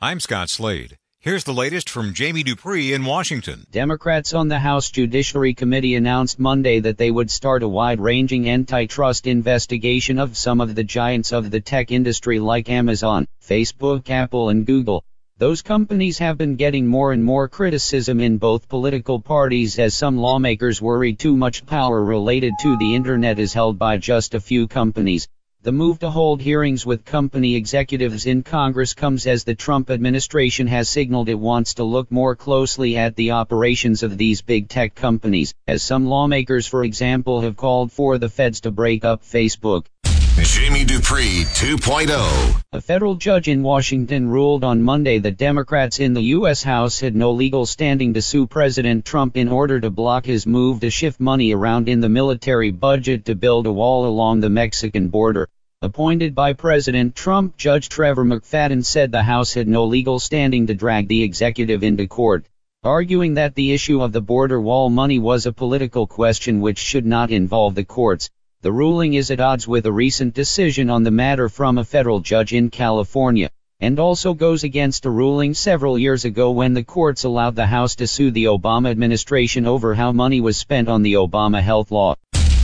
I'm Scott Slade. Here's the latest from Jamie Dupree in Washington. Democrats on the House Judiciary Committee announced Monday that they would start a wide-ranging antitrust investigation of some of the giants of the tech industry like Amazon, Facebook, Apple, and Google. Those companies have been getting more and more criticism in both political parties as some lawmakers worry too much power related to the internet is held by just a few companies. The move to hold hearings with company executives in Congress comes as the Trump administration has signaled it wants to look more closely at the operations of these big tech companies, as some lawmakers, for example, have called for the feds to break up Facebook. Jamie Dupree 2.0. A federal judge in Washington ruled on Monday that Democrats in the U.S. House had no legal standing to sue President Trump in order to block his move to shift money around in the military budget to build a wall along the Mexican border. Appointed by President Trump, Judge Trevor McFadden said the House had no legal standing to drag the executive into court, arguing that the issue of the border wall money was a political question which should not involve the courts. The ruling is at odds with a recent decision on the matter from a federal judge in California, and also goes against a ruling several years ago when the courts allowed the House to sue the Obama administration over how money was spent on the Obama health law.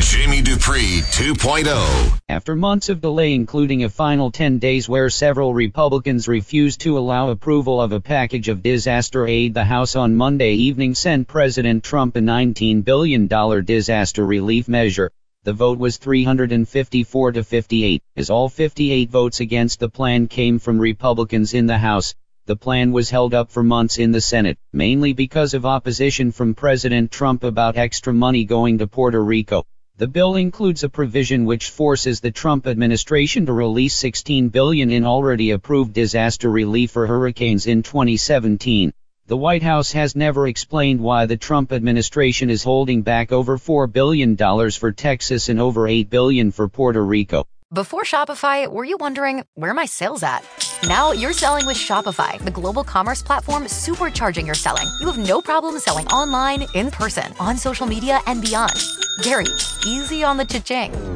Jamie Dupree 2.0. After months of delay, including a final 10 days where several Republicans refused to allow approval of a package of disaster aid, the House on Monday evening sent President Trump a $19 billion disaster relief measure. The vote was 354 to 58, as all 58 votes against the plan came from Republicans in the House. The plan was held up for months in the Senate, mainly because of opposition from President Trump about extra money going to Puerto Rico. The bill includes a provision which forces the Trump administration to release 16 billion in already approved disaster relief for hurricanes in 2017. The White House has never explained why the Trump administration is holding back over $4 billion for Texas and over 8 billion for Puerto Rico. Before Shopify, were you wondering where my sales at? Now you're selling with Shopify, the global commerce platform supercharging your selling. You have no problem selling online, in person, on social media, and beyond. Gary, easy on the cha-ching.